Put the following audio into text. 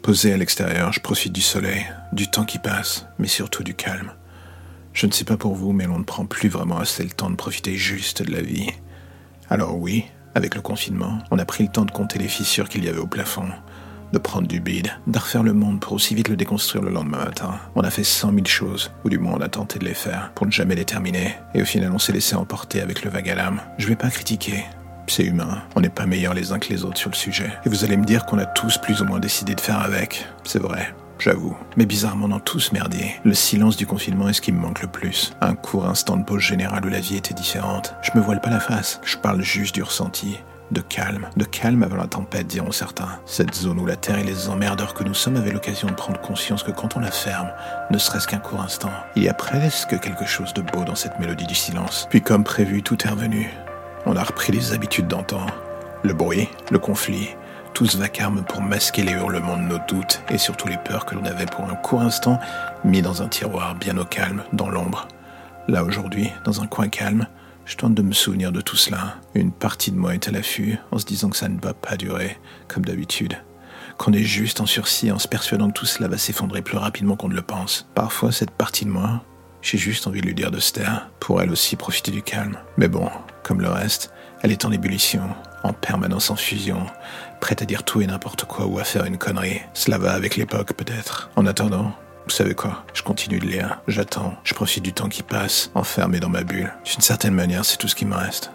Posé à l'extérieur, je profite du soleil, du temps qui passe, mais surtout du calme. Je ne sais pas pour vous, mais l'on ne prend plus vraiment assez le temps de profiter juste de la vie. Alors oui, avec le confinement, on a pris le temps de compter les fissures qu'il y avait au plafond, de prendre du bide, de refaire le monde pour aussi vite le déconstruire le lendemain matin. On a fait cent mille choses, ou du moins on a tenté de les faire, pour ne jamais les terminer. Et au final, on s'est laissé emporter avec le vague à l'âme. Je vais pas critiquer. C'est humain, on n'est pas meilleurs les uns que les autres sur le sujet. Et vous allez me dire qu'on a tous plus ou moins décidé de faire avec. C'est vrai, j'avoue. Mais bizarrement, tout ce merdier, le silence du confinement est ce qui me manque le plus. Un court instant de pause générale où la vie était différente. Je me voile pas la face, je parle juste du ressenti. De calme, de calme avant la tempête, diront certains. Cette zone où la terre et les emmerdeurs que nous sommes avaient l'occasion de prendre conscience que quand on la ferme, ne serait-ce qu'un court instant, il y a presque quelque chose de beau dans cette mélodie du silence. Puis comme prévu, tout est revenu. On a repris les habitudes d'antan. Le bruit, le conflit, tout ce vacarme pour masquer les hurlements de nos doutes et surtout les peurs que l'on avait pour un court instant mis dans un tiroir bien au calme, dans l'ombre. Là aujourd'hui, dans un coin calme, je tente de me souvenir de tout cela. Une partie de moi est à l'affût, en se disant que ça ne va pas durer, comme d'habitude. Qu'on est juste en sursis en se persuadant que tout cela va s'effondrer plus rapidement qu'on ne le pense. Parfois, cette partie de moi, j'ai juste envie de lui dire de se taire, pour elle aussi profiter du calme. Mais bon, comme le reste, elle est en ébullition, en permanence en fusion, prête à dire tout et n'importe quoi ou à faire une connerie. Cela va avec l'époque peut-être. En attendant, vous savez quoi? Je continue de lire, j'attends, je profite du temps qui passe, enfermé dans ma bulle. D'une certaine manière, c'est tout ce qui me reste.